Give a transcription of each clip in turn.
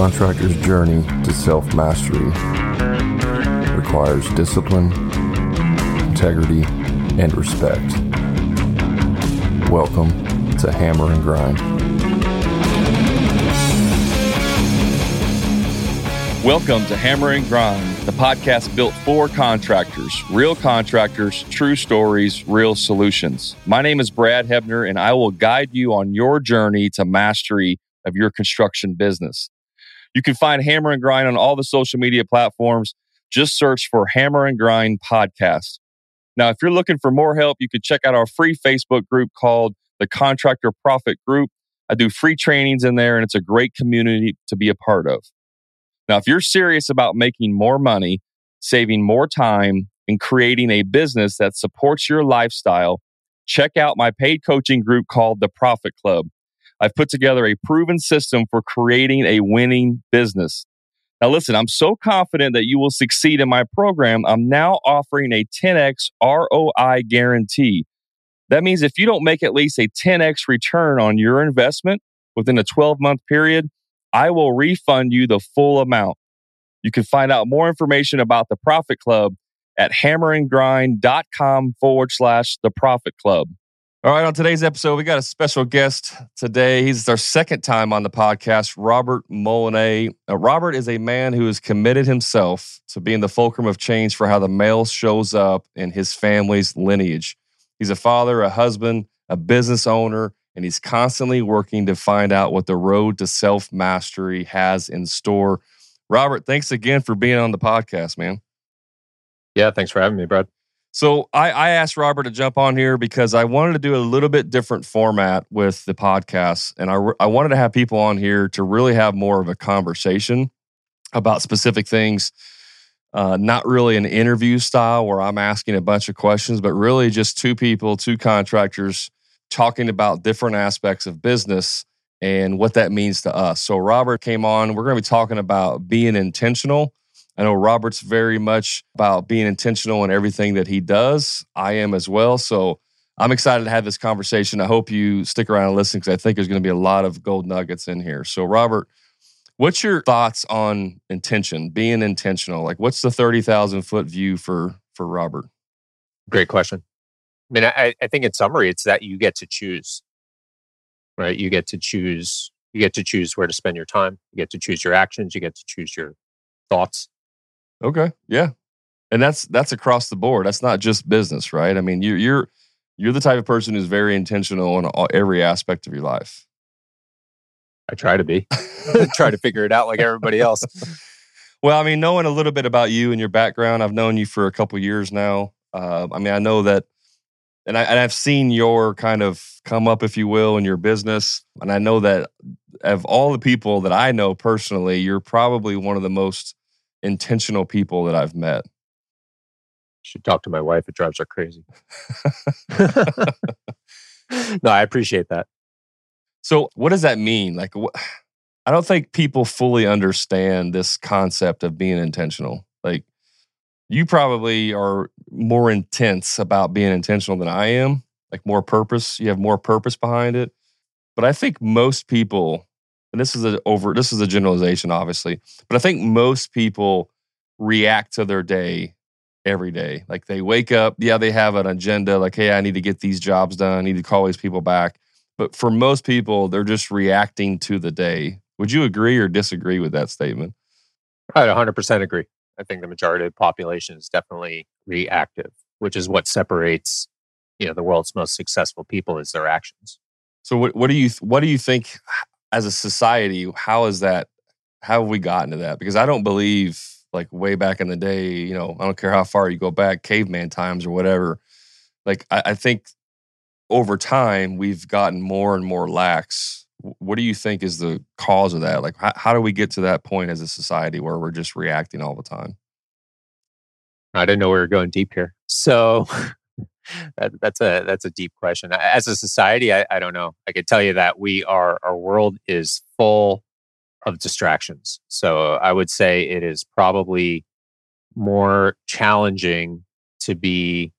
contractor's journey to self mastery requires discipline, integrity, and respect. Welcome to Hammer and Grind. Welcome to Hammer and Grind, the podcast built for contractors, real contractors, true stories, real solutions. My name is Brad Hebner, and I will guide you on your journey to mastery of your construction business. You can find Hammer and Grind on all the social media platforms. Just search for Hammer and Grind Podcast. Now, if you're looking for more help, you can check out our free Facebook group called the Contractor Profit Group. I do free trainings in there, and it's a great community to be a part of. Now, if you're serious about making more money, saving more time, and creating a business that supports your lifestyle, check out my paid coaching group called the Profit Club. I've put together a proven system for creating a winning business. Now, listen, I'm so confident that you will succeed in my program. I'm now offering a 10x ROI guarantee. That means if you don't make at least a 10x return on your investment within a 12 month period, I will refund you the full amount. You can find out more information about the Profit Club at hammerandgrind.com forward slash the Profit Club. All right, on today's episode, we got a special guest today. He's our second time on the podcast, Robert Molinet. Now, uh, Robert is a man who has committed himself to being the fulcrum of change for how the male shows up in his family's lineage. He's a father, a husband, a business owner, and he's constantly working to find out what the road to self mastery has in store. Robert, thanks again for being on the podcast, man. Yeah, thanks for having me, Brad. So I, I, asked Robert to jump on here because I wanted to do a little bit different format with the podcast, and I I wanted to have people on here to really have more of a conversation about specific things. Uh, not really an interview style where I'm asking a bunch of questions, but really just two people, two contractors talking about different aspects of business and what that means to us. So Robert came on. We're going to be talking about being intentional I know Robert's very much about being intentional in everything that he does. I am as well. So I'm excited to have this conversation. I hope you stick around and listen because I think there's going to be a lot of gold nuggets in here. So, Robert, what's your thoughts on intention, being intentional? Like, what's the 30,000 foot view for, for Robert? Great question. I mean, I, I think in summary, it's that you get to choose, right? You get to choose, you get to choose where to spend your time. You get to choose your actions. You get to choose your thoughts. Okay. Yeah. And that's that's across the board. That's not just business, right? I mean, you you're you're the type of person who's very intentional in all, every aspect of your life. I try to be. try to figure it out like everybody else. well, I mean, knowing a little bit about you and your background, I've known you for a couple years now. Uh, I mean, I know that, and, I, and I've seen your kind of come up, if you will, in your business. And I know that of all the people that I know personally, you're probably one of the most intentional people that I've met. Should talk to my wife. It drives her crazy. no, I appreciate that. So, what does that mean? Like, wh- I don't think people fully understand this concept of being intentional. Like, you probably are more intense about being intentional than I am, like more purpose. You have more purpose behind it. But I think most people and this is a over this is a generalization obviously but i think most people react to their day every day. Like they wake up yeah they have an agenda like hey i need to get these jobs done. I need to call these people back. But for most people they're just reacting to the day. Would you agree or disagree with that statement? I 100% agree. I think the majority of the population is definitely reactive which is what separates you know the world's most successful people is their actions. So what, what do you what do you think as a society, how is that? How have we gotten to that? Because I don't believe like way back in the day, you know, I don't care how far you go back, caveman times or whatever. Like I, I think over time we've gotten more and more lax. What do you think is the cause of that? Like how, how do we get to that point as a society where we're just reacting all the time? I didn't know we were going deep here. So that, that's a that's a deep question. As a society, I, I don't know. I could tell you that we are our world is full of distractions. So I would say it is probably more challenging to be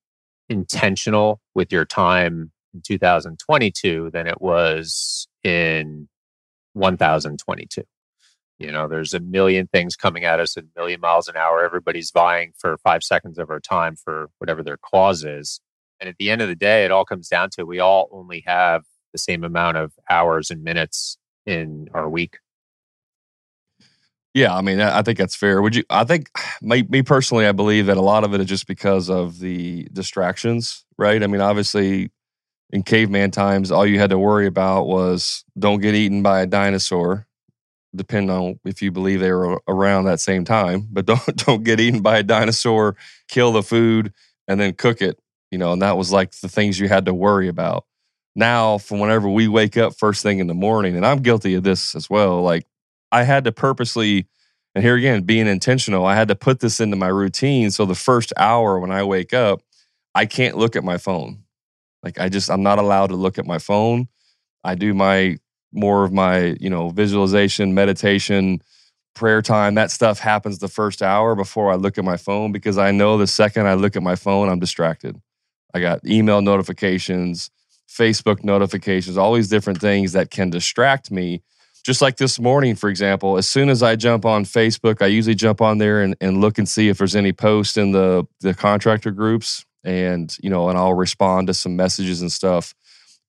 intentional with your time in 2022 than it was in 1022. You know, there's a million things coming at us at a million miles an hour. Everybody's vying for five seconds of our time for whatever their cause is. And at the end of the day, it all comes down to we all only have the same amount of hours and minutes in our week. Yeah, I mean, I think that's fair. Would you? I think, me, me personally, I believe that a lot of it is just because of the distractions, right? I mean, obviously, in caveman times, all you had to worry about was don't get eaten by a dinosaur, depending on if you believe they were around that same time. But don't don't get eaten by a dinosaur, kill the food, and then cook it. You know, and that was like the things you had to worry about. Now, from whenever we wake up first thing in the morning, and I'm guilty of this as well. Like I had to purposely, and here again, being intentional, I had to put this into my routine. So the first hour when I wake up, I can't look at my phone. Like I just, I'm not allowed to look at my phone. I do my more of my, you know, visualization, meditation, prayer time. That stuff happens the first hour before I look at my phone because I know the second I look at my phone, I'm distracted. I got email notifications, Facebook notifications, all these different things that can distract me. Just like this morning, for example, as soon as I jump on Facebook, I usually jump on there and, and look and see if there's any posts in the, the contractor groups and, you know, and I'll respond to some messages and stuff.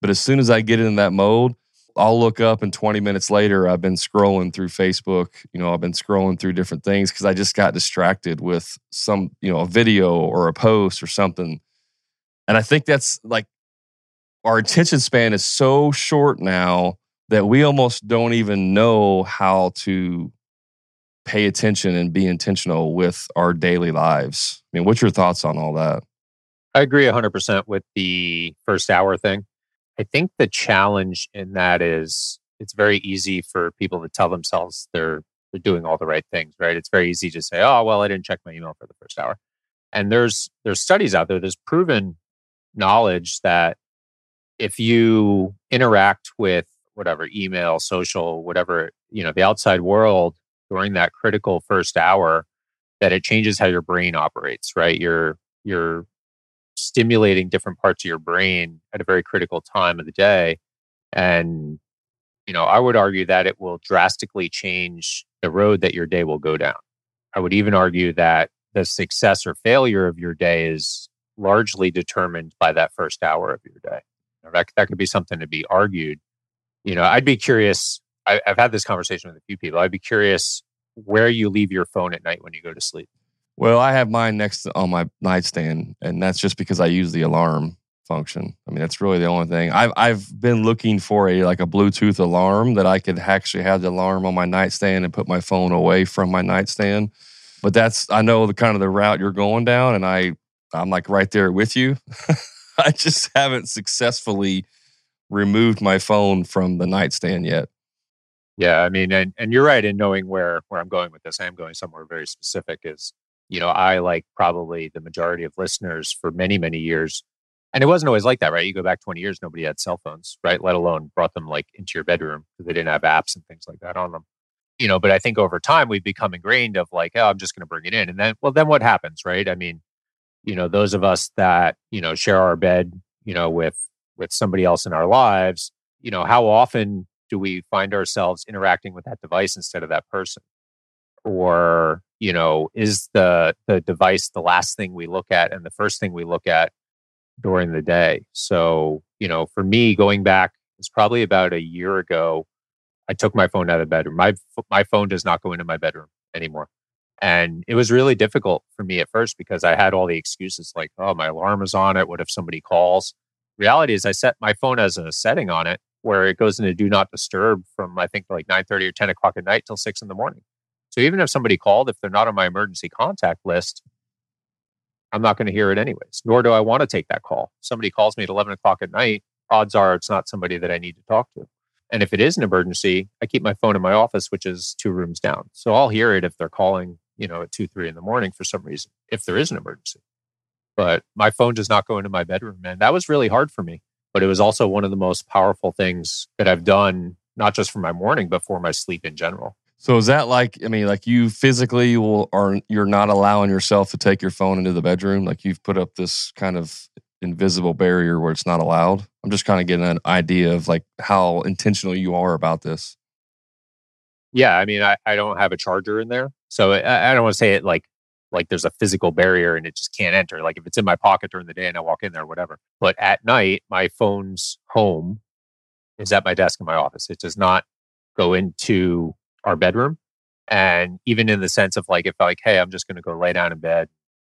But as soon as I get in that mode, I'll look up and 20 minutes later, I've been scrolling through Facebook. You know, I've been scrolling through different things because I just got distracted with some, you know, a video or a post or something. And I think that's like our attention span is so short now that we almost don't even know how to pay attention and be intentional with our daily lives. I mean, what's your thoughts on all that? I agree 100% with the first hour thing. I think the challenge in that is it's very easy for people to tell themselves they're they're doing all the right things, right? It's very easy to say, "Oh, well, I didn't check my email for the first hour." And there's there's studies out there, there's proven knowledge that if you interact with whatever email, social, whatever, you know, the outside world during that critical first hour, that it changes how your brain operates, right? You're you're stimulating different parts of your brain at a very critical time of the day. And, you know, I would argue that it will drastically change the road that your day will go down. I would even argue that the success or failure of your day is largely determined by that first hour of your day. That, that could be something to be argued. You know, I'd be curious. I, I've had this conversation with a few people. I'd be curious where you leave your phone at night when you go to sleep. Well, I have mine next on my nightstand, and that's just because I use the alarm function. I mean, that's really the only thing. I've I've been looking for a like a Bluetooth alarm that I could actually have the alarm on my nightstand and put my phone away from my nightstand. But that's I know the kind of the route you're going down, and I I'm like right there with you. I just haven't successfully removed my phone from the nightstand yet. Yeah, I mean, and, and you're right in knowing where where I'm going with this. I am going somewhere very specific. Is you know, I like probably the majority of listeners for many, many years. And it wasn't always like that, right? You go back 20 years, nobody had cell phones, right? Let alone brought them like into your bedroom because they didn't have apps and things like that on them. You know, but I think over time we've become ingrained of like, oh, I'm just going to bring it in. And then, well, then what happens, right? I mean, you know, those of us that, you know, share our bed, you know, with, with somebody else in our lives, you know, how often do we find ourselves interacting with that device instead of that person? Or, you know is the the device the last thing we look at and the first thing we look at during the day? So you know for me going back it's probably about a year ago i took my phone out of the bedroom. My my phone does not go into my bedroom anymore and it was really difficult for me at first because i had all the excuses like oh my alarm is on it what if somebody calls reality is i set my phone as a setting on it where it goes into do not disturb from i think like 9 30 or 10 o'clock at night till 6 in the morning so even if somebody called, if they're not on my emergency contact list, I'm not going to hear it anyways, nor do I want to take that call. somebody calls me at 11 o'clock at night, odds are it's not somebody that I need to talk to. And if it is an emergency, I keep my phone in my office, which is two rooms down. So I'll hear it if they're calling, you know, at two, three in the morning for some reason, if there is an emergency. But my phone does not go into my bedroom. And that was really hard for me. But it was also one of the most powerful things that I've done, not just for my morning, but for my sleep in general. So is that like I mean, like you physically will are you're not allowing yourself to take your phone into the bedroom? Like you've put up this kind of invisible barrier where it's not allowed? I'm just kind of getting an idea of like how intentional you are about this. Yeah, I mean, I, I don't have a charger in there, so I, I don't want to say it like like there's a physical barrier and it just can't enter. Like if it's in my pocket during the day and I walk in there, whatever. But at night, my phone's home is at my desk in my office. It does not go into our bedroom. And even in the sense of like, if like, hey, I'm just going to go lay down in bed,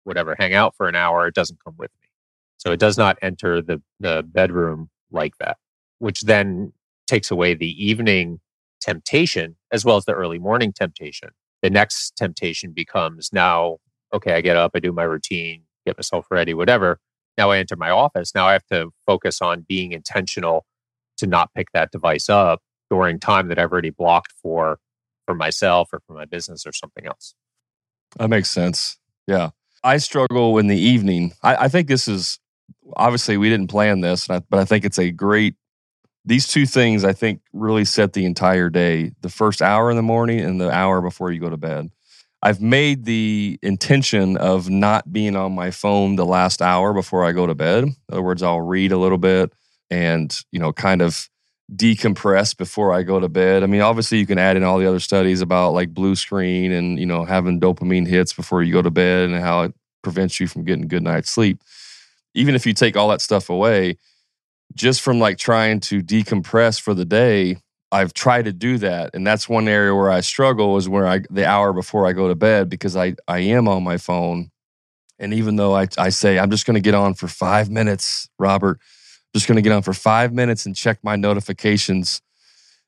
whatever, hang out for an hour, it doesn't come with me. So it does not enter the, the bedroom like that, which then takes away the evening temptation as well as the early morning temptation. The next temptation becomes now, okay, I get up, I do my routine, get myself ready, whatever. Now I enter my office. Now I have to focus on being intentional to not pick that device up during time that I've already blocked for for myself or for my business or something else. That makes sense. Yeah. I struggle in the evening. I, I think this is obviously we didn't plan this, but I think it's a great. These two things I think really set the entire day: the first hour in the morning and the hour before you go to bed. I've made the intention of not being on my phone the last hour before I go to bed. In other words, I'll read a little bit and you know kind of decompress before I go to bed. I mean, obviously you can add in all the other studies about like blue screen and, you know, having dopamine hits before you go to bed and how it prevents you from getting good night's sleep. Even if you take all that stuff away, just from like trying to decompress for the day, I've tried to do that. And that's one area where I struggle is where I the hour before I go to bed because I I am on my phone. And even though I I say I'm just going to get on for 5 minutes, Robert, just going to get on for five minutes and check my notifications.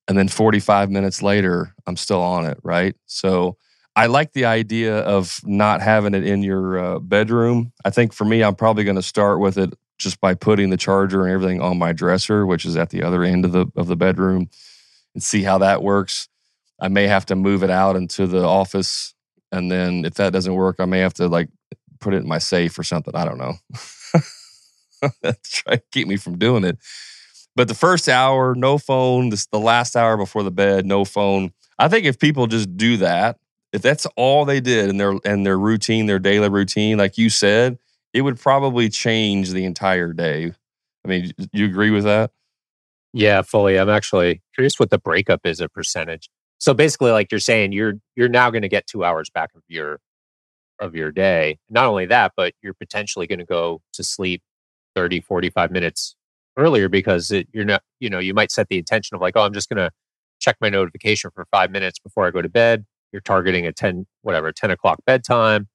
And then 45 minutes later, I'm still on it. Right. So I like the idea of not having it in your uh, bedroom. I think for me, I'm probably going to start with it just by putting the charger and everything on my dresser, which is at the other end of the of the bedroom, and see how that works. I may have to move it out into the office, and then if that doesn't work, I may have to like put it in my safe or something. I don't know. try to keep me from doing it. But the first hour, no phone. This the last hour before the bed, no phone. I think if people just do that, if that's all they did in their and their routine, their daily routine, like you said, it would probably change the entire day. I mean, do you agree with that? Yeah, fully. I'm actually curious what the breakup is a percentage. So basically, like you're saying, you're you're now going to get two hours back of your of your day. Not only that, but you're potentially going to go to sleep 30, 45 minutes earlier because it, you're not, you know, you might set the intention of like, oh, I'm just going to check my notification for five minutes before I go to bed. You're targeting a 10, whatever, 10 o'clock bedtime.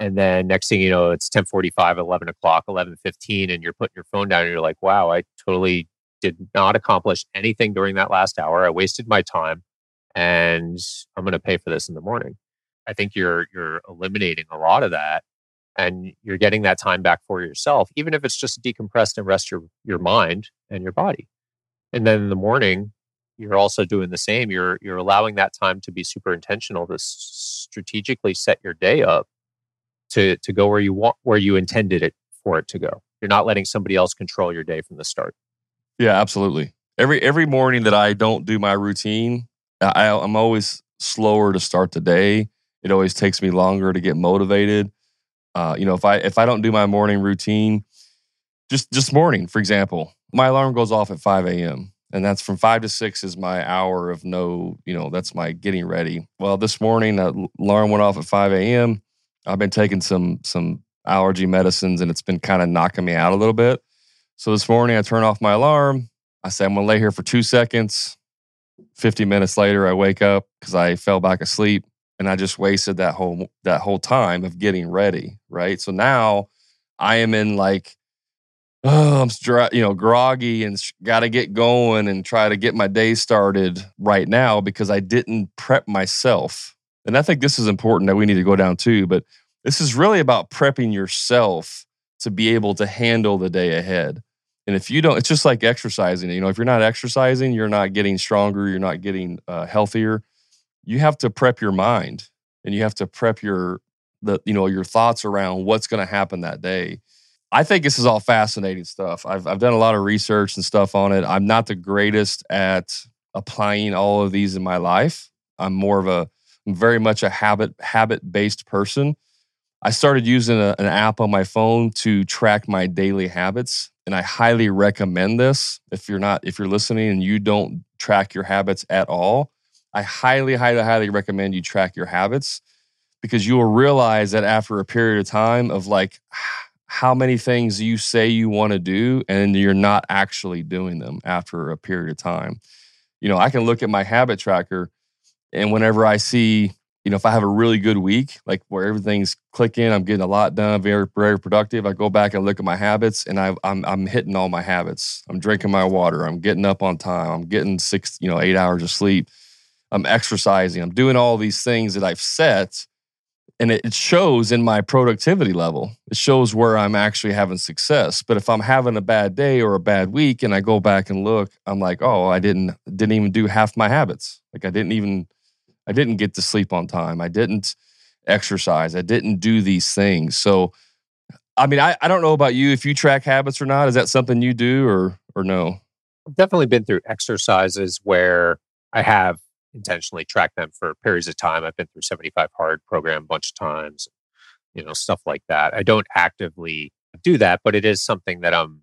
And then next thing you know, it's 1045, 11 o'clock, 1115, and you're putting your phone down and you're like, wow, I totally did not accomplish anything during that last hour. I wasted my time and I'm going to pay for this in the morning. I think you're you're eliminating a lot of that and you're getting that time back for yourself, even if it's just decompressed and rest your, your mind and your body. And then in the morning, you're also doing the same. You're you're allowing that time to be super intentional to strategically set your day up to to go where you want where you intended it for it to go. You're not letting somebody else control your day from the start. Yeah, absolutely. Every every morning that I don't do my routine, I, I'm always slower to start the day. It always takes me longer to get motivated. Uh, you know, if I if I don't do my morning routine, just just morning, for example, my alarm goes off at 5 a.m. And that's from five to six is my hour of no, you know, that's my getting ready. Well, this morning alarm went off at 5 a.m. I've been taking some some allergy medicines and it's been kind of knocking me out a little bit. So this morning I turn off my alarm. I say I'm gonna lay here for two seconds. 50 minutes later, I wake up because I fell back asleep and I just wasted that whole that whole time of getting ready, right? So now I am in like oh, I'm you know groggy and got to get going and try to get my day started right now because I didn't prep myself. And I think this is important that we need to go down too, but this is really about prepping yourself to be able to handle the day ahead. And if you don't, it's just like exercising. You know, if you're not exercising, you're not getting stronger, you're not getting uh, healthier you have to prep your mind and you have to prep your the you know your thoughts around what's going to happen that day. I think this is all fascinating stuff. I've I've done a lot of research and stuff on it. I'm not the greatest at applying all of these in my life. I'm more of a I'm very much a habit habit based person. I started using a, an app on my phone to track my daily habits, and I highly recommend this. If you're not if you're listening and you don't track your habits at all, I highly, highly, highly recommend you track your habits because you will realize that after a period of time of like how many things you say you want to do and you're not actually doing them after a period of time. You know, I can look at my habit tracker and whenever I see, you know, if I have a really good week, like where everything's clicking, I'm getting a lot done, very, very productive. I go back and look at my habits and I, I'm, I'm hitting all my habits. I'm drinking my water. I'm getting up on time. I'm getting six, you know, eight hours of sleep. I'm exercising. I'm doing all these things that I've set and it shows in my productivity level. It shows where I'm actually having success. But if I'm having a bad day or a bad week and I go back and look, I'm like, oh, I didn't didn't even do half my habits. Like I didn't even I didn't get to sleep on time. I didn't exercise. I didn't do these things. So I mean, I, I don't know about you if you track habits or not. Is that something you do or or no? I've definitely been through exercises where I have intentionally tracked them for periods of time. I've been through 75 hard program a bunch of times, you know, stuff like that. I don't actively do that, but it is something that I'm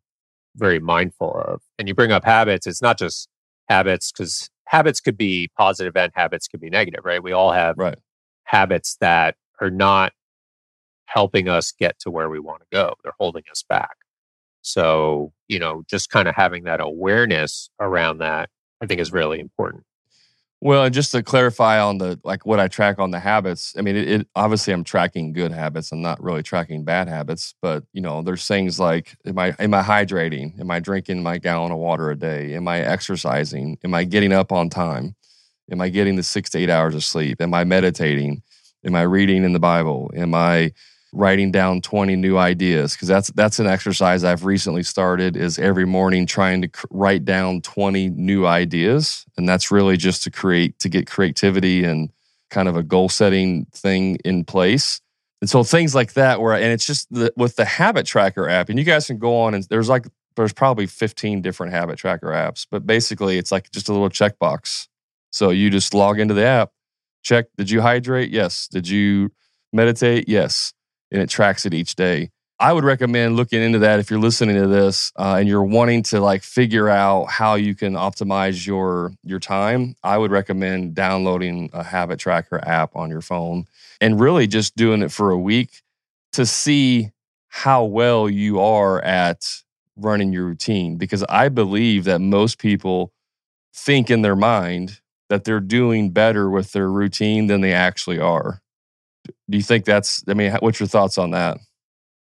very mindful of. And you bring up habits, it's not just habits because habits could be positive and habits could be negative, right? We all have right. habits that are not helping us get to where we want to go. They're holding us back. So, you know, just kind of having that awareness around that, I think is really important. Well, and just to clarify on the like what I track on the habits, I mean, it, it, obviously I'm tracking good habits. I'm not really tracking bad habits, but you know, there's things like am I am I hydrating? Am I drinking my gallon of water a day? Am I exercising? Am I getting up on time? Am I getting the six to eight hours of sleep? Am I meditating? Am I reading in the Bible? Am I writing down 20 new ideas because that's that's an exercise I've recently started is every morning trying to cr- write down 20 new ideas and that's really just to create to get creativity and kind of a goal setting thing in place. And so things like that where and it's just the, with the habit tracker app and you guys can go on and there's like there's probably 15 different habit tracker apps but basically it's like just a little checkbox. So you just log into the app, check did you hydrate? Yes. Did you meditate? Yes and it tracks it each day. I would recommend looking into that if you're listening to this uh, and you're wanting to like figure out how you can optimize your your time. I would recommend downloading a habit tracker app on your phone and really just doing it for a week to see how well you are at running your routine because I believe that most people think in their mind that they're doing better with their routine than they actually are. Do you think that's, I mean, what's your thoughts on that?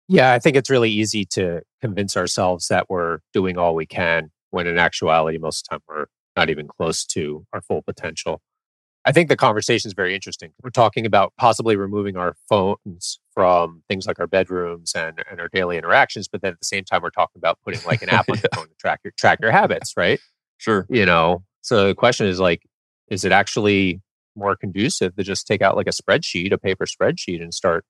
Yeah, I think it's really easy to convince ourselves that we're doing all we can when in actuality, most of the time we're not even close to our full potential. I think the conversation is very interesting. We're talking about possibly removing our phones from things like our bedrooms and, and our daily interactions, but then at the same time, we're talking about putting like an app on your phone to track your track your habits, right? Sure. You know, so the question is like, is it actually more conducive to just take out like a spreadsheet, a paper spreadsheet, and start,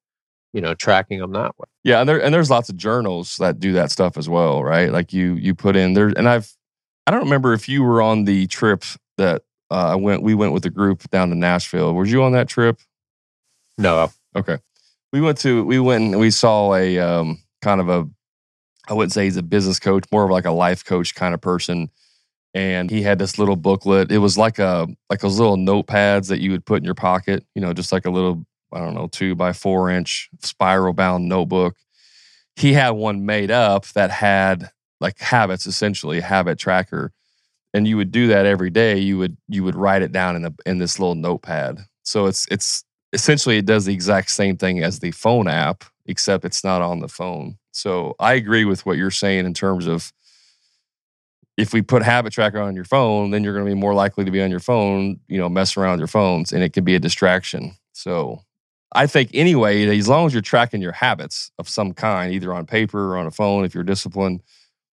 you know, tracking them that way. Yeah, and there and there's lots of journals that do that stuff as well, right? Like you you put in there, and I've I don't remember if you were on the trip that uh, I went. We went with a group down to Nashville. Were you on that trip? No. Okay. We went to we went and we saw a um, kind of a I wouldn't say he's a business coach, more of like a life coach kind of person and he had this little booklet. It was like a like those little notepads that you would put in your pocket, you know, just like a little I don't know two by four inch spiral bound notebook. He had one made up that had like habits, essentially habit tracker, and you would do that every day. You would you would write it down in the in this little notepad. So it's it's essentially it does the exact same thing as the phone app, except it's not on the phone. So I agree with what you're saying in terms of if we put habit tracker on your phone, then you're going to be more likely to be on your phone, you know, mess around with your phones and it can be a distraction. So I think anyway, as long as you're tracking your habits of some kind, either on paper or on a phone, if you're disciplined,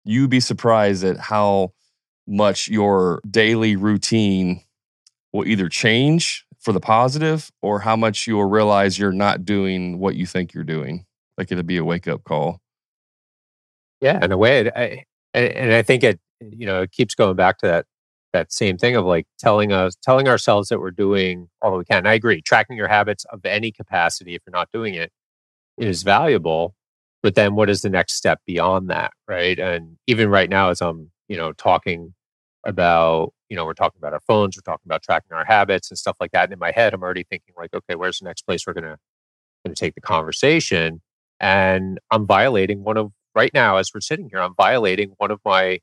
you'd be surprised at how much your daily routine will either change for the positive or how much you'll realize you're not doing what you think you're doing. Like it'll be a wake up call. Yeah, in a way, I, and I think it you know, it keeps going back to that that same thing of like telling us telling ourselves that we're doing all that we can. I agree. Tracking your habits of any capacity, if you're not doing it, is valuable. But then what is the next step beyond that? Right. And even right now, as I'm, you know, talking about, you know, we're talking about our phones, we're talking about tracking our habits and stuff like that. And in my head, I'm already thinking like, okay, where's the next place we're gonna gonna take the conversation? And I'm violating one of right now as we're sitting here, I'm violating one of my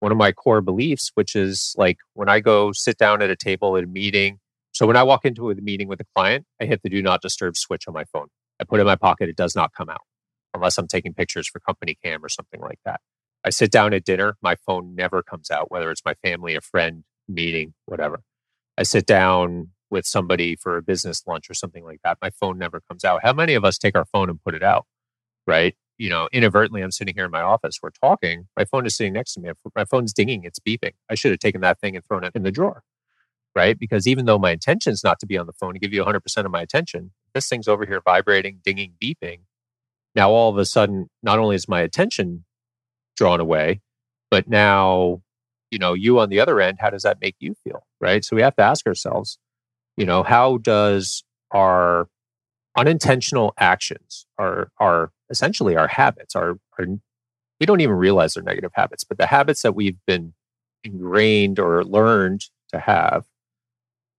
one of my core beliefs, which is like when I go sit down at a table at a meeting. So when I walk into a meeting with a client, I hit the do not disturb switch on my phone. I put it in my pocket, it does not come out unless I'm taking pictures for CompanyCam or something like that. I sit down at dinner, my phone never comes out, whether it's my family, a friend, meeting, whatever. I sit down with somebody for a business lunch or something like that, my phone never comes out. How many of us take our phone and put it out? Right? You know, inadvertently, I'm sitting here in my office, we're talking, my phone is sitting next to me, my phone's dinging, it's beeping. I should have taken that thing and thrown it in the drawer. Right? Because even though my intention is not to be on the phone, to give you 100% of my attention, this thing's over here vibrating, dinging, beeping. Now, all of a sudden, not only is my attention drawn away, but now, you know, you on the other end, how does that make you feel? Right. So we have to ask ourselves, you know, how does our unintentional actions, are our essentially our habits, our, our, we don't even realize they're negative habits, but the habits that we've been ingrained or learned to have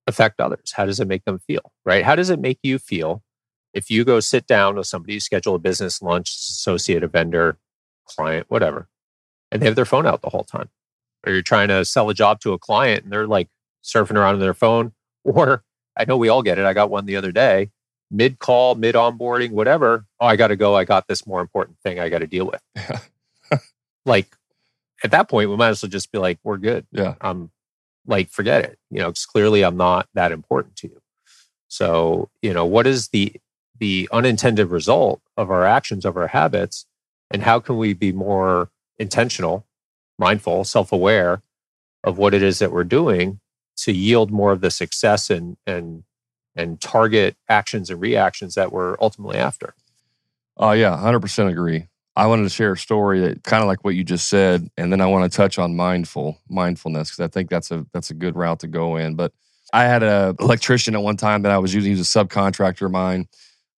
affect others? How does it make them feel? Right? How does it make you feel if you go sit down with somebody, schedule a business lunch, associate, a vendor, client, whatever, and they have their phone out the whole time? Or you're trying to sell a job to a client and they're like surfing around on their phone. Or I know we all get it. I got one the other day, mid call, mid onboarding, whatever. Oh, I got to go. I got this more important thing I got to deal with. like at that point, we might as well just be like, we're good. Yeah. Um, like forget it you know because clearly i'm not that important to you so you know what is the the unintended result of our actions of our habits and how can we be more intentional mindful self-aware of what it is that we're doing to yield more of the success and and and target actions and reactions that we're ultimately after oh yeah 100% agree I wanted to share a story that kind of like what you just said, and then I want to touch on mindful mindfulness because I think that's a that's a good route to go in. But I had an electrician at one time that I was using. He was a subcontractor of mine.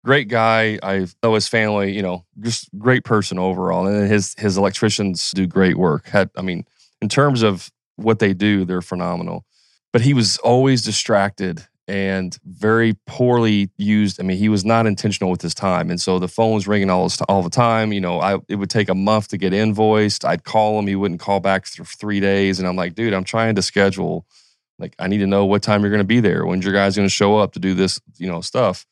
Great guy. I know his family. You know, just great person overall. And his his electricians do great work. Had I mean, in terms of what they do, they're phenomenal. But he was always distracted and very poorly used. I mean, he was not intentional with his time, and so the phone was ringing all all the time. You know, I it would take a month to get invoiced. I'd call him, he wouldn't call back for three days, and I'm like, dude, I'm trying to schedule. Like, I need to know what time you're going to be there. When's your guys going to show up to do this? You know, stuff.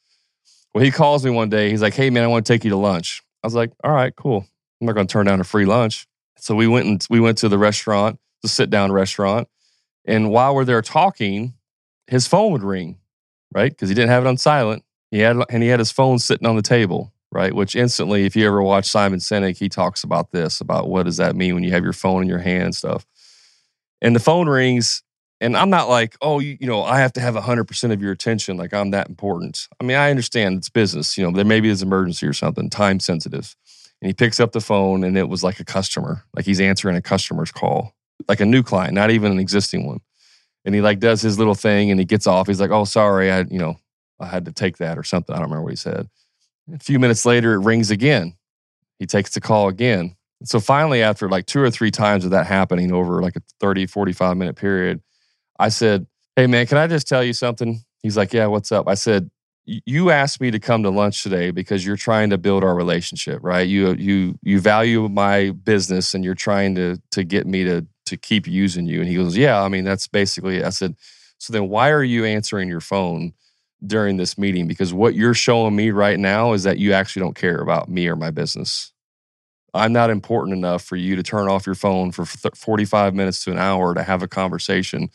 Well, he calls me one day. He's like, hey man, I want to take you to lunch. I was like, all right, cool. I'm not going to turn down a free lunch. So we went and we went to the restaurant, the sit down restaurant, and while we're there talking his phone would ring, right? Because he didn't have it on silent. He had and he had his phone sitting on the table, right? Which instantly, if you ever watch Simon Sinek, he talks about this about what does that mean when you have your phone in your hand and stuff. And the phone rings, and I'm not like, oh, you, you know, I have to have 100% of your attention. Like I'm that important. I mean, I understand it's business. You know, there maybe is emergency or something, time sensitive. And he picks up the phone, and it was like a customer, like he's answering a customer's call, like a new client, not even an existing one and he like does his little thing and he gets off. He's like, "Oh, sorry, I you know I had to take that or something. I don't remember what he said." A few minutes later, it rings again. He takes the call again. So finally, after like two or three times of that happening over like a 30, 45 minute period, I said, Hey man, can I just tell you something? He's like, Yeah, what's up? I said, you asked me to come to lunch today because you're trying to build our relationship, right? You you you value my business and you're trying to to get me to to keep using you. And he goes, Yeah, I mean, that's basically. I said, So then why are you answering your phone during this meeting? Because what you're showing me right now is that you actually don't care about me or my business. I'm not important enough for you to turn off your phone for 45 minutes to an hour to have a conversation.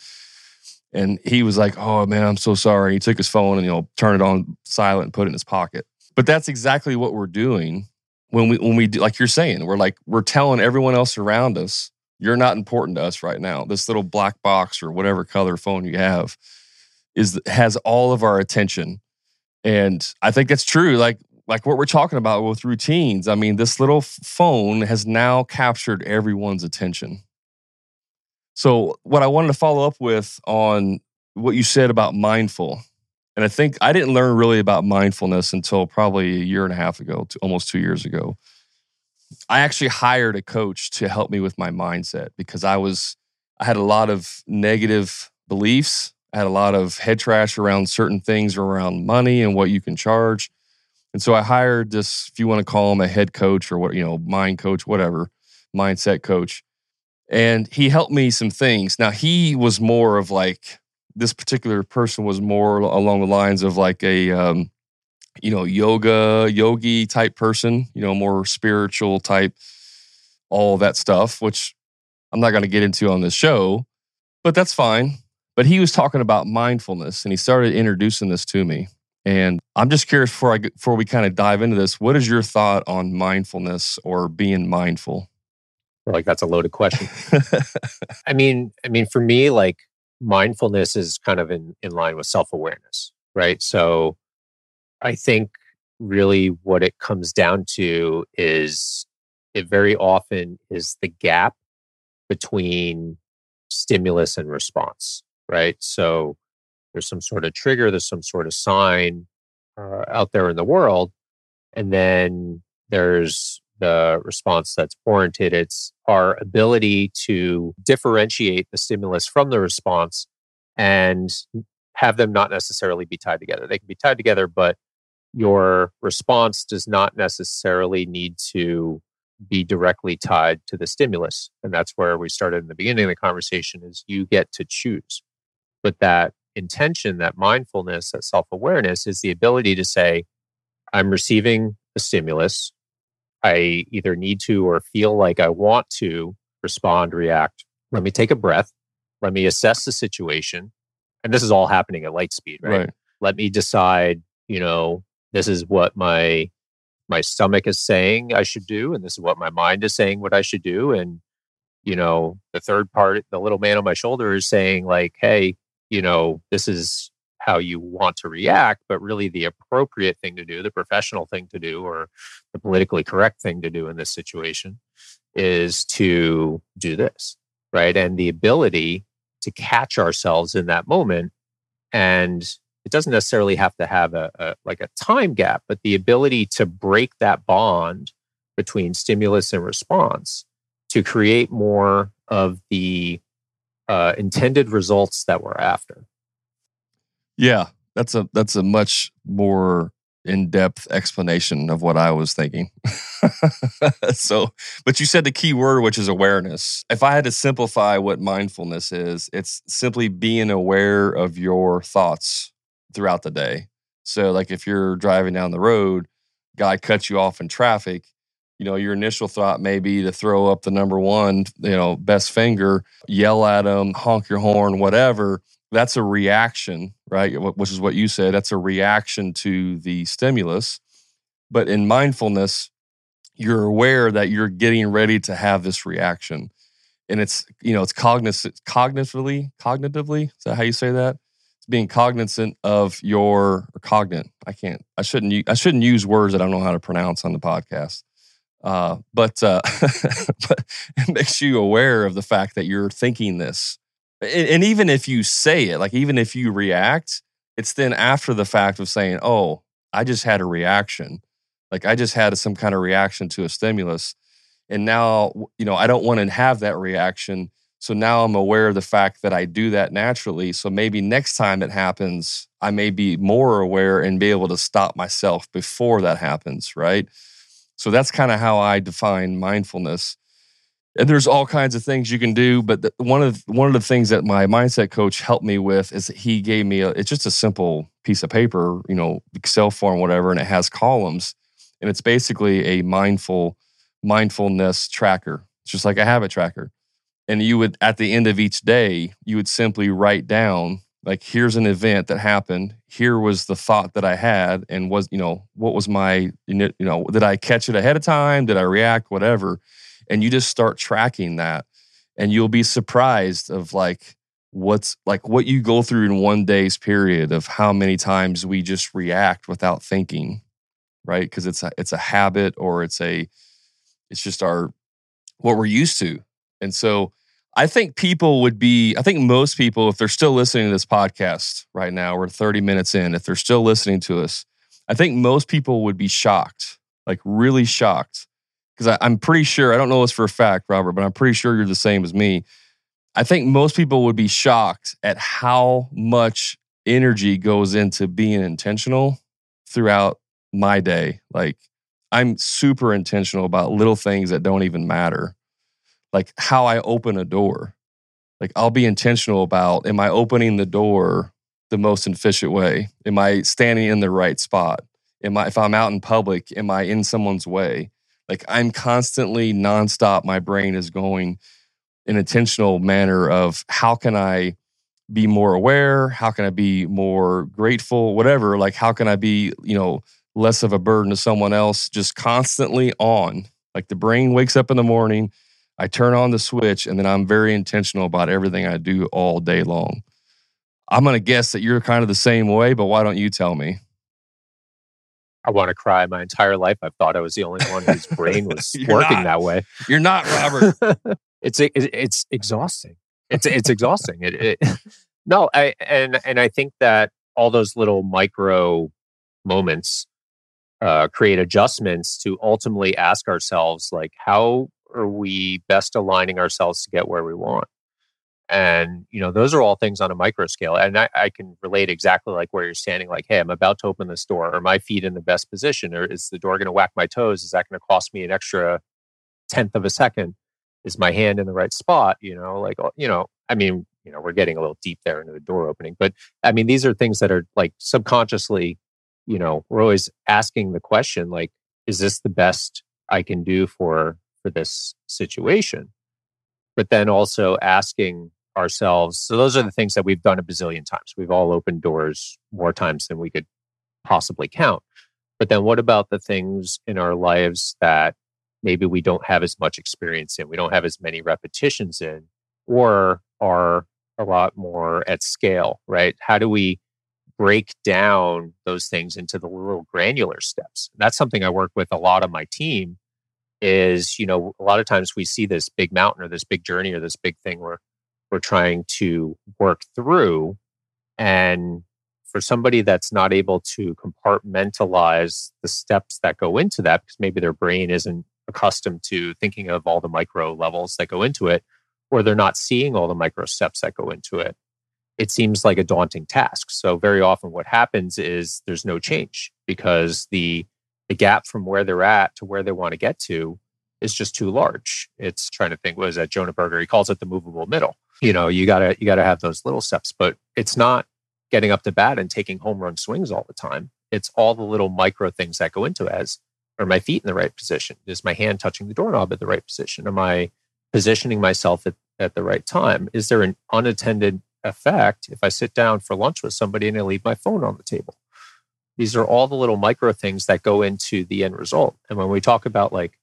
And he was like, Oh man, I'm so sorry. He took his phone and, you know, turned it on silent and put it in his pocket. But that's exactly what we're doing when we, when we do, like you're saying, we're like, we're telling everyone else around us you're not important to us right now. This little black box or whatever color phone you have is has all of our attention. And I think that's true. Like like what we're talking about with routines. I mean, this little phone has now captured everyone's attention. So, what I wanted to follow up with on what you said about mindful, and I think I didn't learn really about mindfulness until probably a year and a half ago, almost two years ago. I actually hired a coach to help me with my mindset because I was I had a lot of negative beliefs. I had a lot of head trash around certain things around money and what you can charge. And so I hired this, if you want to call him a head coach or what, you know, mind coach, whatever, mindset coach. And he helped me some things. Now, he was more of like, this particular person was more along the lines of like a, um, you know, yoga, yogi type person, you know, more spiritual type, all that stuff, which I'm not going to get into on this show, but that's fine. But he was talking about mindfulness and he started introducing this to me. And I'm just curious before I before we kind of dive into this, what is your thought on mindfulness or being mindful? like that's a loaded question. I mean, I mean, for me, like mindfulness is kind of in, in line with self-awareness, right? So I think really what it comes down to is it very often is the gap between stimulus and response, right? So there's some sort of trigger, there's some sort of sign uh, out there in the world. And then there's the response that's warranted. It's our ability to differentiate the stimulus from the response and have them not necessarily be tied together. They can be tied together, but your response does not necessarily need to be directly tied to the stimulus. And that's where we started in the beginning of the conversation is you get to choose. But that intention, that mindfulness, that self awareness is the ability to say, I'm receiving a stimulus. I either need to or feel like I want to respond, react. Let me take a breath. Let me assess the situation. And this is all happening at light speed, right? right. Let me decide, you know, this is what my my stomach is saying I should do, and this is what my mind is saying what I should do. And, you know, the third part, the little man on my shoulder is saying, like, hey, you know, this is how you want to react, but really the appropriate thing to do, the professional thing to do, or the politically correct thing to do in this situation is to do this, right? And the ability to catch ourselves in that moment. And it doesn't necessarily have to have a, a like a time gap, but the ability to break that bond between stimulus and response to create more of the uh, intended results that we're after. Yeah, that's a that's a much more in-depth explanation of what I was thinking. so, but you said the key word which is awareness. If I had to simplify what mindfulness is, it's simply being aware of your thoughts throughout the day. So like if you're driving down the road, guy cuts you off in traffic, you know, your initial thought may be to throw up the number one, you know, best finger, yell at him, honk your horn, whatever. That's a reaction, right? Which is what you said. That's a reaction to the stimulus. But in mindfulness, you're aware that you're getting ready to have this reaction. And it's, you know, it's cognizant, cognitively, cognitively. Is that how you say that? Being cognizant of your cognate. I can't, I shouldn't, I shouldn't use words that I don't know how to pronounce on the podcast uh, but uh, but it makes you aware of the fact that you're thinking this, and, and even if you say it, like even if you react, it's then after the fact of saying, "Oh, I just had a reaction." Like I just had some kind of reaction to a stimulus, and now you know I don't want to have that reaction. So now I'm aware of the fact that I do that naturally. So maybe next time it happens, I may be more aware and be able to stop myself before that happens, right? So that's kind of how I define mindfulness. And there's all kinds of things you can do, but one of one of the things that my mindset coach helped me with is he gave me a, it's just a simple piece of paper, you know, Excel form, whatever, and it has columns, and it's basically a mindful mindfulness tracker. It's just like a habit tracker, and you would at the end of each day you would simply write down like here's an event that happened. Here was the thought that i had and was you know what was my you know did i catch it ahead of time? Did i react? Whatever. And you just start tracking that and you'll be surprised of like what's like what you go through in one day's period of how many times we just react without thinking right? Because it's a it's a habit or it's a it's just our what we're used to and so I think people would be, I think most people, if they're still listening to this podcast right now, we're 30 minutes in, if they're still listening to us, I think most people would be shocked, like really shocked. Because I'm pretty sure, I don't know this for a fact, Robert, but I'm pretty sure you're the same as me. I think most people would be shocked at how much energy goes into being intentional throughout my day. Like I'm super intentional about little things that don't even matter. Like how I open a door. Like I'll be intentional about am I opening the door the most efficient way? Am I standing in the right spot? Am I if I'm out in public, am I in someone's way? Like I'm constantly nonstop, my brain is going an intentional manner of how can I be more aware? How can I be more grateful? Whatever. Like, how can I be, you know, less of a burden to someone else? Just constantly on. Like the brain wakes up in the morning, I turn on the switch, and then I'm very intentional about everything I do all day long. I'm going to guess that you're kind of the same way, but why don't you tell me? I want to cry. My entire life, I've thought I was the only one whose brain was working not. that way. You're not, Robert. it's it's exhausting. It's it's exhausting. It, it no, I and and I think that all those little micro moments uh, create adjustments to ultimately ask ourselves like how are we best aligning ourselves to get where we want? And you know those are all things on a micro scale and I, I, can relate exactly like where you're standing like hey i'm about to open this door. Are my feet in the best position? Or is the door going to whack my toes? Is that going to cost me an extra tenth of a second? Is my hand in the right spot? You know like uh, you know i mean you know we're getting a little deep there into the door opening but i mean these are things that are like subconsciously you know we're always asking the question like is this the best i can do for for this situation but then also asking ourselves. So those are the things that we've done a bazillion times. We've all opened doors more times than we could possibly count. But then what about the things in our lives that maybe we don't have as much experience in, we don't have as many repetitions in, or are a lot more at scale, right? How do we break down those things into the little granular steps? That's something I work with a lot of my team is, you know, a lot of times we see this big mountain or this big journey or this big thing we're we're trying to work through. And for somebody that's not able to compartmentalize the steps that go into that, because maybe their brain isn't accustomed to thinking of all the micro levels that go into it, or they're not seeing all the micro steps that go into it, it seems like a daunting task. So very often what happens is there's no change because the the gap from where they're at to where they want to get to is just too large. It's trying to think, what is that Jonah Berger? He calls it the movable middle. You know you gotta you gotta have those little steps but it's not getting up to bat and taking home run swings all the time. It's all the little micro things that go into it as are my feet in the right position? Is my hand touching the doorknob at the right position? Am i positioning myself at, at the right time? Is there an unattended effect if i sit down for lunch with somebody and i leave my phone on the table these are all the little micro things that go into the end result and when we talk about like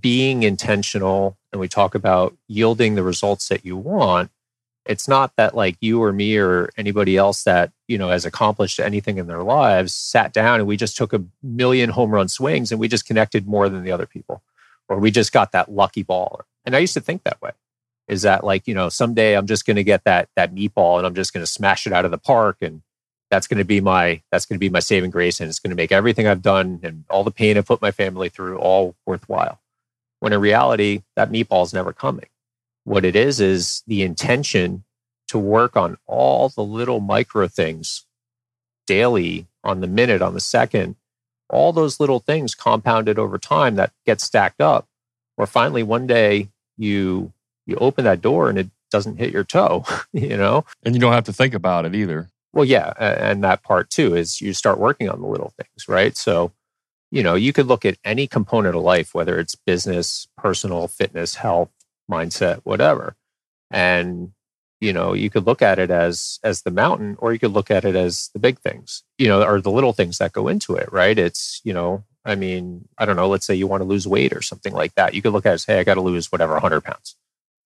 being intentional and we talk about yielding the results that you want, it's not that like you or me or anybody else that, you know, has accomplished anything in their lives sat down and we just took a million home run swings and we just connected more than the other people or we just got that lucky ball. And I used to think that way. Is that like, you know, someday I'm just going to get that that meatball and I'm just going to smash it out of the park and that's going to be my that's going to be my saving grace and it's going to make everything I've done and all the pain i've put my family through all worthwhile when in reality, that meatball is never coming. What it is, is the intention to work on all the little micro things daily, on the minute, on the second, all those little things compounded over time that get stacked up. Where finally one day you you open that door and it doesn't hit your toe, you know? And you don't have to think about it either. Well, yeah. And that part too is you start working on the little things, right? So you know, you could look at any component of life, whether it's business, personal, fitness, health, mindset, whatever. And, you know, you could look at it as as the mountain, or you could look at it as the big things, you know, or the little things that go into it, right? It's, you know, I mean, I don't know, let's say you want to lose weight or something like that. You could look at it as, hey, I got to lose whatever, 100 pounds.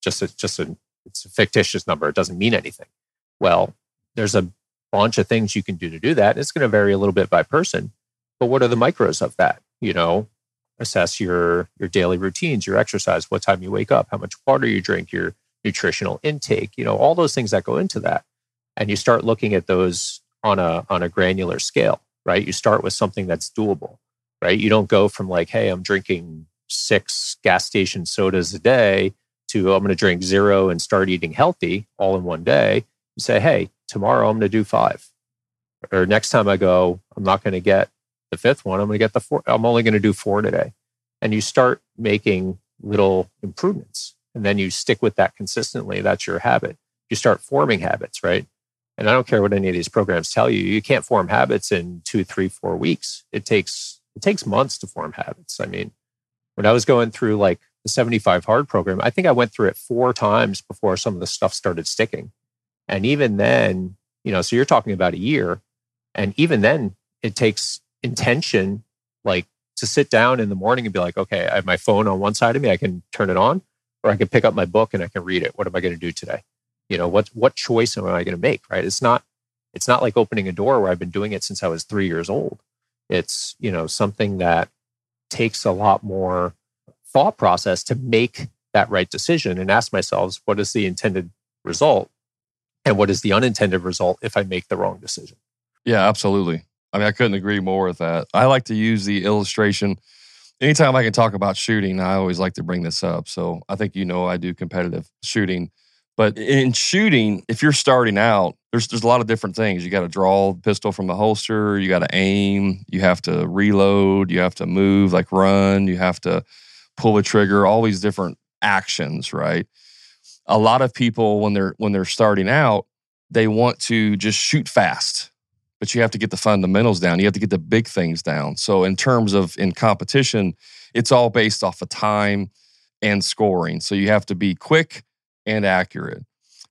Just a, just a, it's a fictitious number. It doesn't mean anything. Well, there's a bunch of things you can do to do that. It's going to vary a little bit by person but what are the micros of that? You know, assess your your daily routines, your exercise, what time you wake up, how much water you drink, your nutritional intake, you know, all those things that go into that. And you start looking at those on a on a granular scale, right? You start with something that's doable, right? You don't go from like, hey, I'm drinking six gas station sodas a day to I'm going to drink zero and start eating healthy all in one day, you say, hey, tomorrow I'm going to do five. Or next time I go, I'm not going to get the fifth one. I'm going to get the four. I'm only going to do four today. And you start making little improvements and then you stick with that consistently. That's your habit. You start forming habits, right? And I don't care what any of these programs tell you, you can't form habits in two, three, four weeks. It takes it takes months to form habits. I mean, when I was going through like the 75 hard program, I think I went through it four times before some of the stuff started sticking. And even then, you know, so you're talking about a year. And even then, it takes intention, like to sit down in the morning and be like, okay, I have my phone on one side of me, I can turn it on, or I can pick up my book and I can read it. What am I going to do today? You know, what what choice am I going to make? Right? It's not it's not like opening a door where I've been doing it since I was three years old. It's you know something that takes a lot more thought process to make that right decision and ask myself, what is the intended result, and what is the unintended result if I make the wrong decision? Yeah, absolutely. I mean, I couldn't agree more with that. I like to use the illustration. Anytime I can talk about shooting, I always like to bring this up. So I think you know I do competitive shooting. But in shooting, if you're starting out, there's there's a lot of different things. You got to draw the pistol from the holster, you got to aim, you have to reload, you have to move, like run, you have to pull the trigger, all these different actions, right? A lot of people when they're when they're starting out, they want to just shoot fast but you have to get the fundamentals down. You have to get the big things down. So in terms of in competition, it's all based off of time and scoring. So you have to be quick and accurate,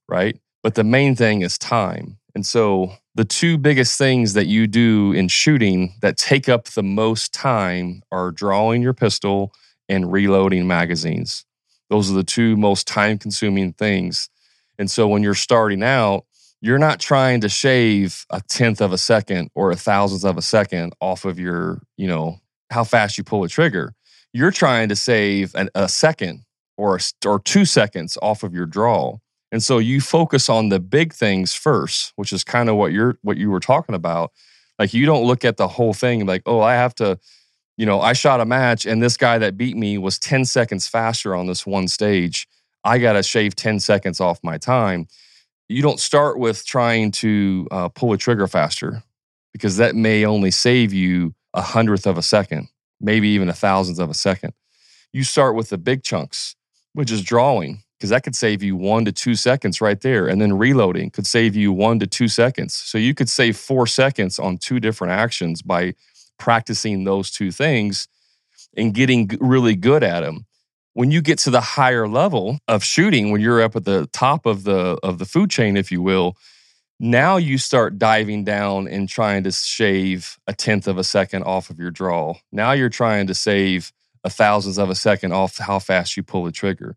right? But the main thing is time. And so the two biggest things that you do in shooting that take up the most time are drawing your pistol and reloading magazines. Those are the two most time consuming things. And so when you're starting out, you're not trying to shave a tenth of a second or a thousandth of a second off of your, you know, how fast you pull a trigger. You're trying to save an, a second or a, or two seconds off of your draw. And so you focus on the big things first, which is kind of what you're what you were talking about. Like you don't look at the whole thing like, oh, I have to, you know, I shot a match and this guy that beat me was 10 seconds faster on this one stage. I got to shave 10 seconds off my time you don't start with trying to uh, pull a trigger faster because that may only save you a hundredth of a second, maybe even a thousandth of a second. You start with the big chunks, which is drawing, because that could save you one to two seconds right there. And then reloading could save you one to two seconds. So you could save four seconds on two different actions by practicing those two things and getting really good at them when you get to the higher level of shooting when you're up at the top of the of the food chain if you will now you start diving down and trying to shave a tenth of a second off of your draw. Now you're trying to save a thousandth of a second off how fast you pull the trigger.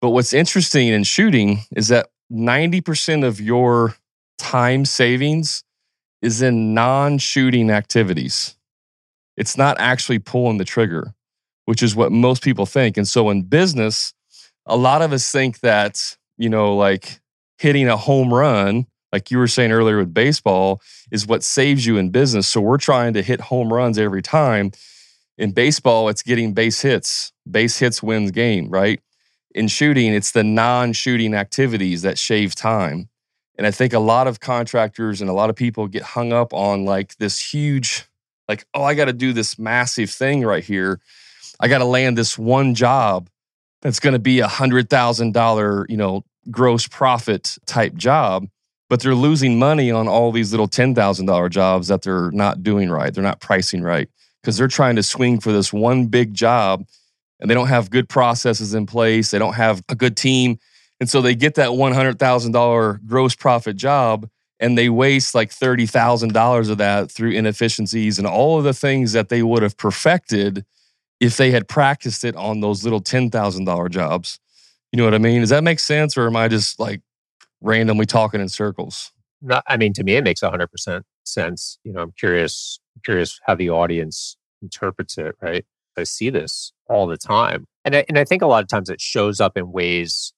But what's interesting in shooting is that 90% of your time savings is in non-shooting activities it's not actually pulling the trigger which is what most people think. And so in business, a lot of us think that, you know, like hitting a home run, like you were saying earlier with baseball, is what saves you in business. So we're trying to hit home runs every time. In baseball, it's getting base hits. Base hits wins game, right? In shooting, it's the non-shooting activities that shave time. And I think a lot of contractors and a lot of people get hung up on like this huge, like, oh, I got to do this massive thing right here. I got to land this one job that's going to be a hundred thousand dollar, you know, gross profit type job, but they're losing money on all these little ten thousand dollar jobs that they're not doing right. They're not pricing right because they're trying to swing for this one big job, and they don't have good processes in place. They don't have a good team, and so they get that one hundred thousand dollar gross profit job. And they waste like $30,000 of that through inefficiencies and all of the things that they would have perfected if they had practiced it on those little $10,000 jobs. You know what I mean? Does that make sense? Or am I just like randomly talking in circles? No, I mean, to me, it makes 100% sense. You know, I'm curious, curious how the audience interprets it, right? I see this all the time. And I, and I think a lot of times it shows up in ways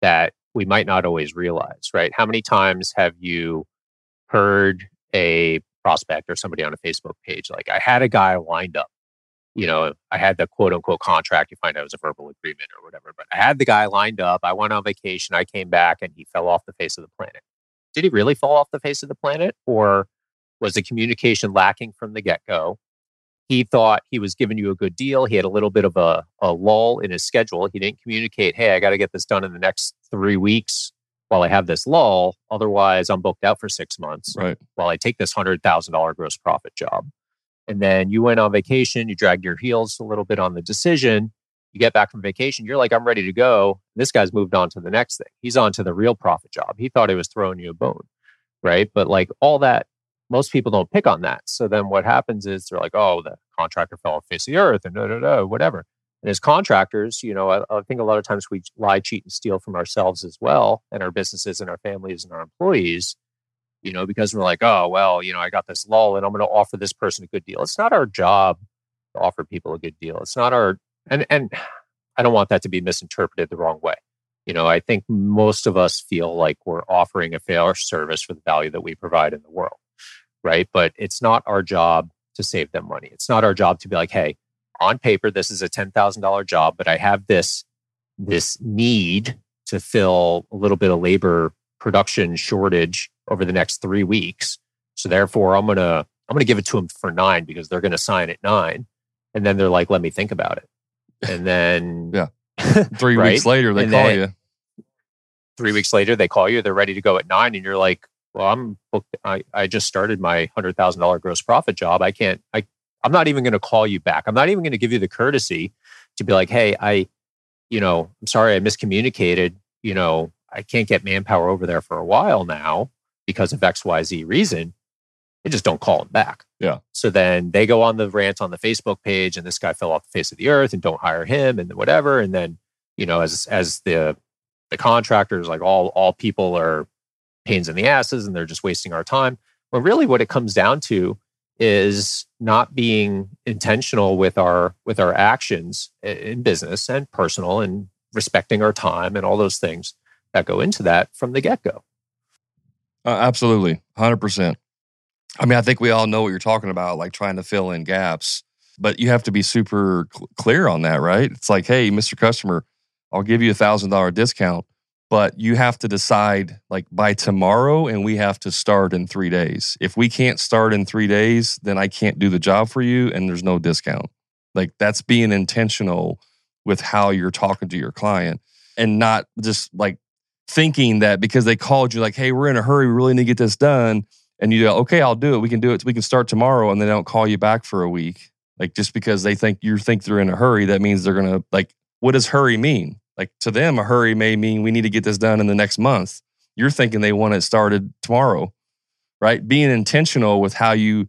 that we might not always realize, right? How many times have you heard a prospect or somebody on a Facebook page like, I had a guy lined up you know, I had the quote unquote contract. You find out it was a verbal agreement or whatever. But I had the guy lined up. I went on vacation. I came back and he fell off the face of the planet. Did he really fall off the face of the planet? Or was the communication lacking from the get go? He thought he was giving you a good deal. He had a little bit of a, a lull in his schedule. He didn't communicate, hey, I got to get this done in the next three weeks while I have this lull. Otherwise, I'm booked out for six months Right. while I take this $100,000 gross profit job. And then you went on vacation, you dragged your heels a little bit on the decision. You get back from vacation, you're like, I'm ready to go. This guy's moved on to the next thing. He's on to the real profit job. He thought he was throwing you a bone, right? But like all that, most people don't pick on that. So then what happens is they're like, oh, the contractor fell off the face of the earth and da, da, da, whatever. And as contractors, you know, I, I think a lot of times we lie, cheat, and steal from ourselves as well, and our businesses and our families and our employees you know, because we're like, oh, well, you know, I got this lull and I'm going to offer this person a good deal. It's not our job to offer people a good deal. It's not our, and, and I don't want that to be misinterpreted the wrong way. You know, I think most of us feel like we're offering a fair service for the value that we provide in the world, right? But it's not our job to save them money. It's not our job to be like, hey, on paper, this is a $10,000 job, but I have this, this need to fill a little bit of labor production shortage over the next three weeks. So therefore, I'm gonna I'm gonna give it to them for nine because they're gonna sign at nine, and then they're like, "Let me think about it." And then Yeah. Three Right? weeks later, they And call then- you. three weeks later, they call you. They're ready to go at nine, and you're like, "Well, I'm booked. I I just started my hundred thousand dollar gross profit job. I can't. I I'm not even going to call you back. I'm not even going to give you the courtesy to be like, "Hey, I, you know, I'm sorry, I miscommunicated. You know, I can't get manpower over there for a while now because of X Y Z reason." They just don't call them back. Yeah. So then they go on the rant on the Facebook page, and this guy fell off the face of the earth, and don't hire him, and whatever. And then you know, as as the the contractors, like all all people are pains in the asses, and they're just wasting our time. But really, what it comes down to is not being intentional with our with our actions in business and personal, and respecting our time and all those things that go into that from the get go. Uh, absolutely, hundred percent. I mean, I think we all know what you're talking about, like trying to fill in gaps, but you have to be super cl- clear on that, right? It's like, hey, Mr. Customer, I'll give you a thousand dollar discount, but you have to decide like by tomorrow, and we have to start in three days. If we can't start in three days, then I can't do the job for you, and there's no discount. Like that's being intentional with how you're talking to your client, and not just like thinking that because they called you like, hey, we're in a hurry, we really need to get this done. And you go, okay, I'll do it. We can do it. We can start tomorrow. And they don't call you back for a week. Like just because they think you think they're in a hurry, that means they're gonna like, what does hurry mean? Like to them, a hurry may mean we need to get this done in the next month. You're thinking they want it started tomorrow, right? Being intentional with how you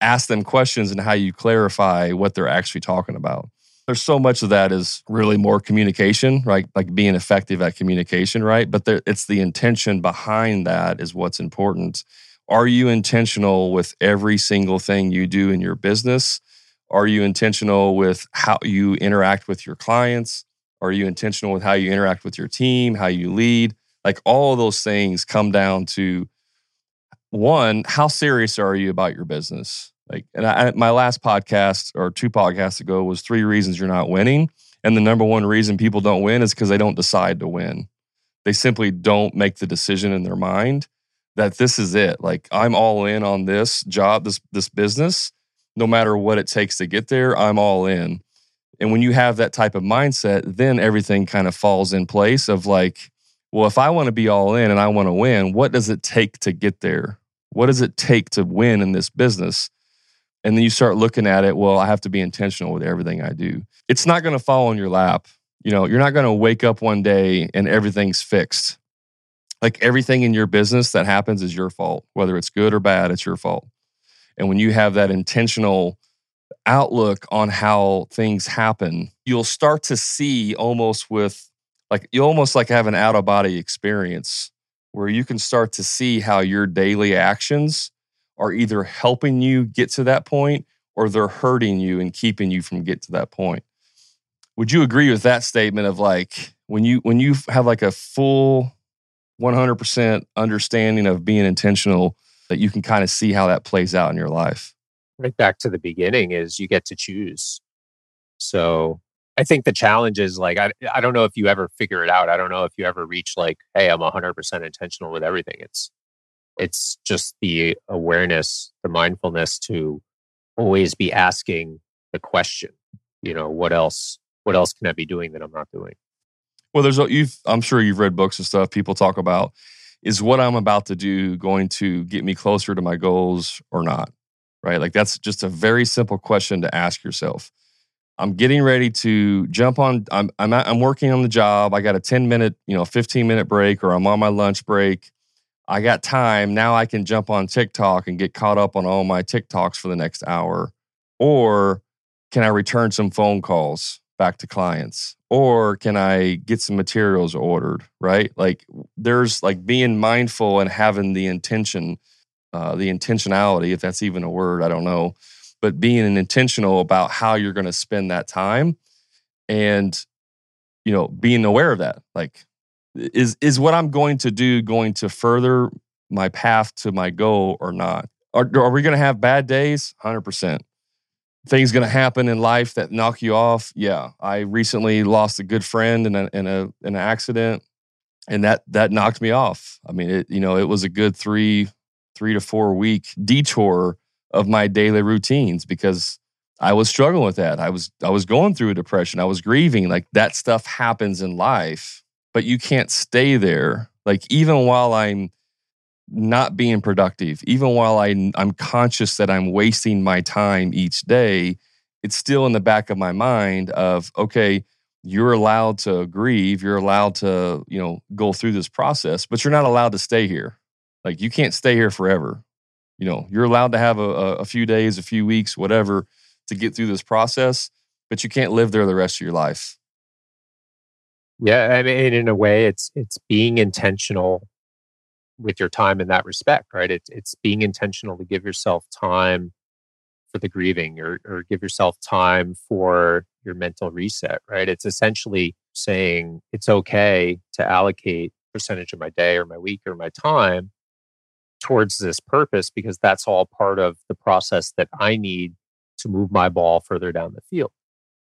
ask them questions and how you clarify what they're actually talking about there's so much of that is really more communication, right? Like being effective at communication, right? But there, it's the intention behind that is what's important. Are you intentional with every single thing you do in your business? Are you intentional with how you interact with your clients? Are you intentional with how you interact with your team, how you lead? Like all of those things come down to one, how serious are you about your business? Like, and I, my last podcast or two podcasts ago was three reasons you're not winning. And the number one reason people don't win is because they don't decide to win. They simply don't make the decision in their mind that this is it. Like, I'm all in on this job, this this business, no matter what it takes to get there. I'm all in. And when you have that type of mindset, then everything kind of falls in place. Of like, well, if I want to be all in and I want to win, what does it take to get there? What does it take to win in this business? And then you start looking at it, well, I have to be intentional with everything I do. It's not going to fall on your lap. You know, you're not going to wake up one day and everything's fixed. Like everything in your business that happens is your fault. Whether it's good or bad, it's your fault. And when you have that intentional outlook on how things happen, you'll start to see almost with like you almost like have an out of body experience where you can start to see how your daily actions are either helping you get to that point or they're hurting you and keeping you from get to that point. Would you agree with that statement of like when you when you have like a full 100% understanding of being intentional that you can kind of see how that plays out in your life? Right back to the beginning is you get to choose So I think the challenge is like, I, I don't know if you ever figure it out. I don't know if you ever reach like, hey, I'm 100% intentional with everything. It's, it's just the awareness, the mindfulness to always be asking the question, you know, what else, what else can I be doing that I'm not doing? Well, there's, a, you've, I'm sure you've read books and stuff. People talk about, is what I'm about to do going to get me closer to my goals or not? Right. Like that's just a very simple question to ask yourself. I'm getting ready to jump on. I'm I'm, I'm working on the job. I got a 10 minute, you know, 15 minute break, or I'm on my lunch break. I got time now. I can jump on TikTok and get caught up on all my TikToks for the next hour, or can I return some phone calls back to clients, or can I get some materials ordered? Right, like there's like being mindful and having the intention, uh, the intentionality, if that's even a word. I don't know. But being intentional about how you're going to spend that time and you know being aware of that like is is what i'm going to do going to further my path to my goal or not? Are, are we going to have bad days? 100% things going to happen in life that knock you off? Yeah. I recently lost a good friend in a in a in an accident and that that knocked me off. I mean it you know it was a good 3 3 to 4 week detour of my daily routines because I was struggling with that. I was I was going through a depression. I was grieving. Like that stuff happens in life, but you can't stay there. Like even while I'm not being productive, even while I I'm conscious that I'm wasting my time each day, it's still in the back of my mind of okay, you're allowed to grieve, you're allowed to, you know, go through this process, but you're not allowed to stay here. Like you can't stay here forever. You know you're allowed to have a, a few days a few weeks whatever to get through this process but you can't live there the rest of your life. Yeah i mean in a way it's it's being intentional with your time in that respect right? It's it's being intentional to give yourself time for the grieving or, or give yourself time for your mental reset right? It's essentially saying it's okay to allocate percentage of my day or my week or my time towards this purpose because that's all part of the process that I need to move my ball further down the field.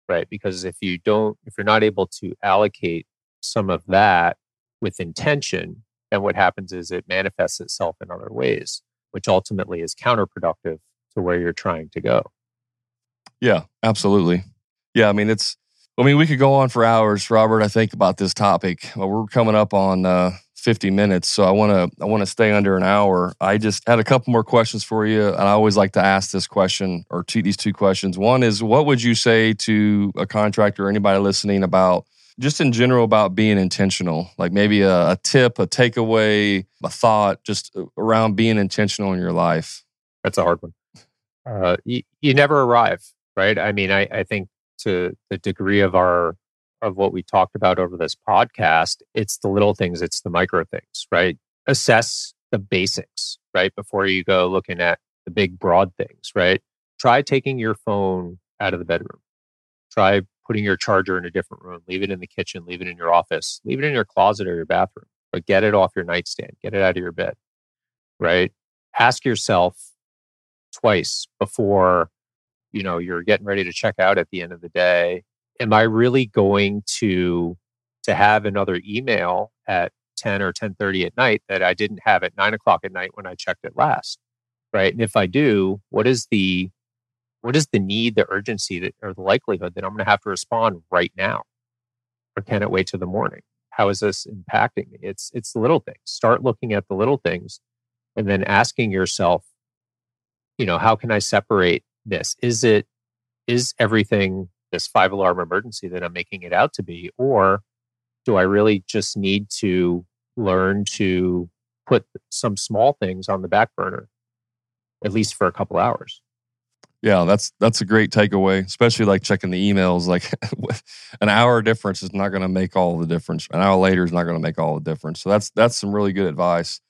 Right. Because if you don't, if you're not able to allocate some of that with intention, then what happens is it manifests itself in other ways, which ultimately is counterproductive to where you're trying to go. Yeah, absolutely. Yeah. I mean, it's, I mean, we could go on for hours, Robert. I think about this topic. Well, we're coming up on uh, 50 minutes, so I want to I want to stay under an hour. I just had a couple more questions for you, and I always like to ask this question or two, these two questions. One is, what would you say to a contractor or anybody listening about just in general about being intentional? Like maybe a, a tip, a takeaway, a thought, just around being intentional in your life. That's a hard one. Uh, you, you never arrive, right? I mean, I, I think to the degree of our of what we talked about over this podcast, it's the little things, it's the micro things, right? Assess the basics, right? Before you go looking at the big broad things, right? Try taking your phone out of the bedroom. Try putting your charger in a different room. Leave it in the kitchen, leave it in your office, leave it in your closet or your bathroom, but get it off your nightstand, get it out of your bed, right? Ask yourself twice before you know you're getting ready to check out at the end of the day am i really going to to have another email at 10 or 10.30 at night that i didn't have at 9 o'clock at night when i checked it last right? And if i do what is the what is the need the urgency that, or the likelihood that i'm going to have to respond right now? Or can it wait till the morning? How is this impacting me? It's it's the little things. Start looking at the little things and then asking yourself you know how can i separate this? Is it is everything this five alarm emergency that I'm making it out to be, or do I really just need to learn to put some small things on the back burner, at least for a couple hours? Yeah, that's that's a great takeaway, especially like checking the emails. Like an hour difference is not going to make all the difference. An hour later is not going to make all the difference. So that's that's some really good advice.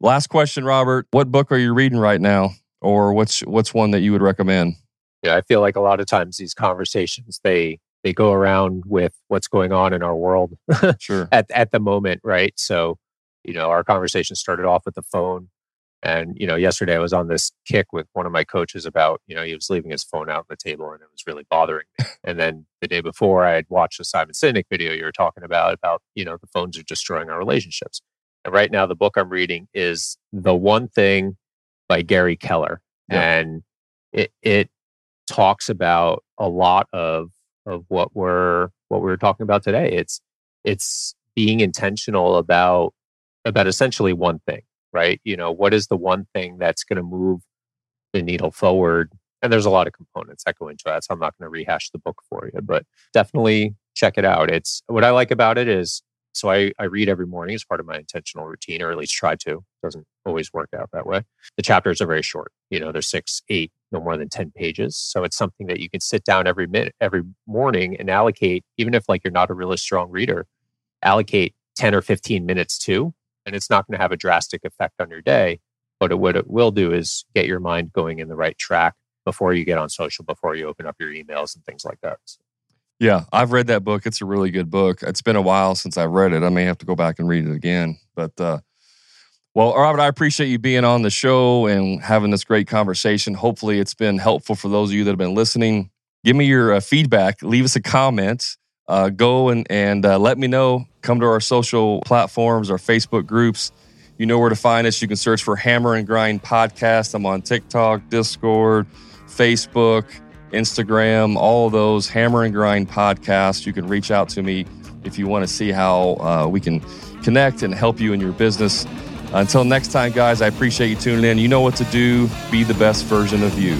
Last question, Robert. What book are you reading right now? or what's what's one that you would recommend? Yeah, I feel like a lot of times these conversations they they go around with what's going on in our world sure at at the moment, right? So, you know, our conversation started off with the phone And, you know, yesterday I was on this kick with one of my coaches about, you know, he was leaving his phone out on the table and it was really bothering me. And then the day before I had watched the Simon Sinek video you were talking about, about, you know, the phones are destroying our relationships. And right now the book I'm reading is The One Thing by Gary Keller. Yeah. And it, it talks about a lot of, of what we're, what we we're talking about today. It's, it's being intentional about, about essentially one thing right? You know, what is the one thing that's going to move the needle forward? And there's a lot of components that go into that. So I'm not going to rehash the book for you, but definitely check it out. It's what I like about it is so I, I read every morning as part of my intentional routine, or at least try to. Doesn't always work out that way. The chapters are very short. You know, they're six, eight, no more than 10 pages. So it's something that you can sit down every minute, every morning and allocate, even if like you're not a really strong reader, allocate 10 or 15 minutes to and it's not going to have a drastic effect on your day. But it, what it will do is get your mind going in the right track before you get on social, before you open up your emails and things like that. Yeah, I've read that book. It's a really good book. It's been a while since I've read it. I may have to go back and read it again. But uh, well, Robert, I appreciate you being on the show and having this great conversation. Hopefully, it's been helpful for those of you that have been listening. Give me your uh, feedback. Leave us a comment uh, go and, and uh, let me know. Come to our social platforms, our Facebook groups. You know where to find us. You can search for Hammer and Grind Podcast. I'm on TikTok, Discord, Facebook, Instagram, all those Hammer and Grind Podcast. You can reach out to me if you want to see how uh, we can connect and help you in your business. Until next time, guys, I appreciate you tuning in. You know what to do. Be the best version of you.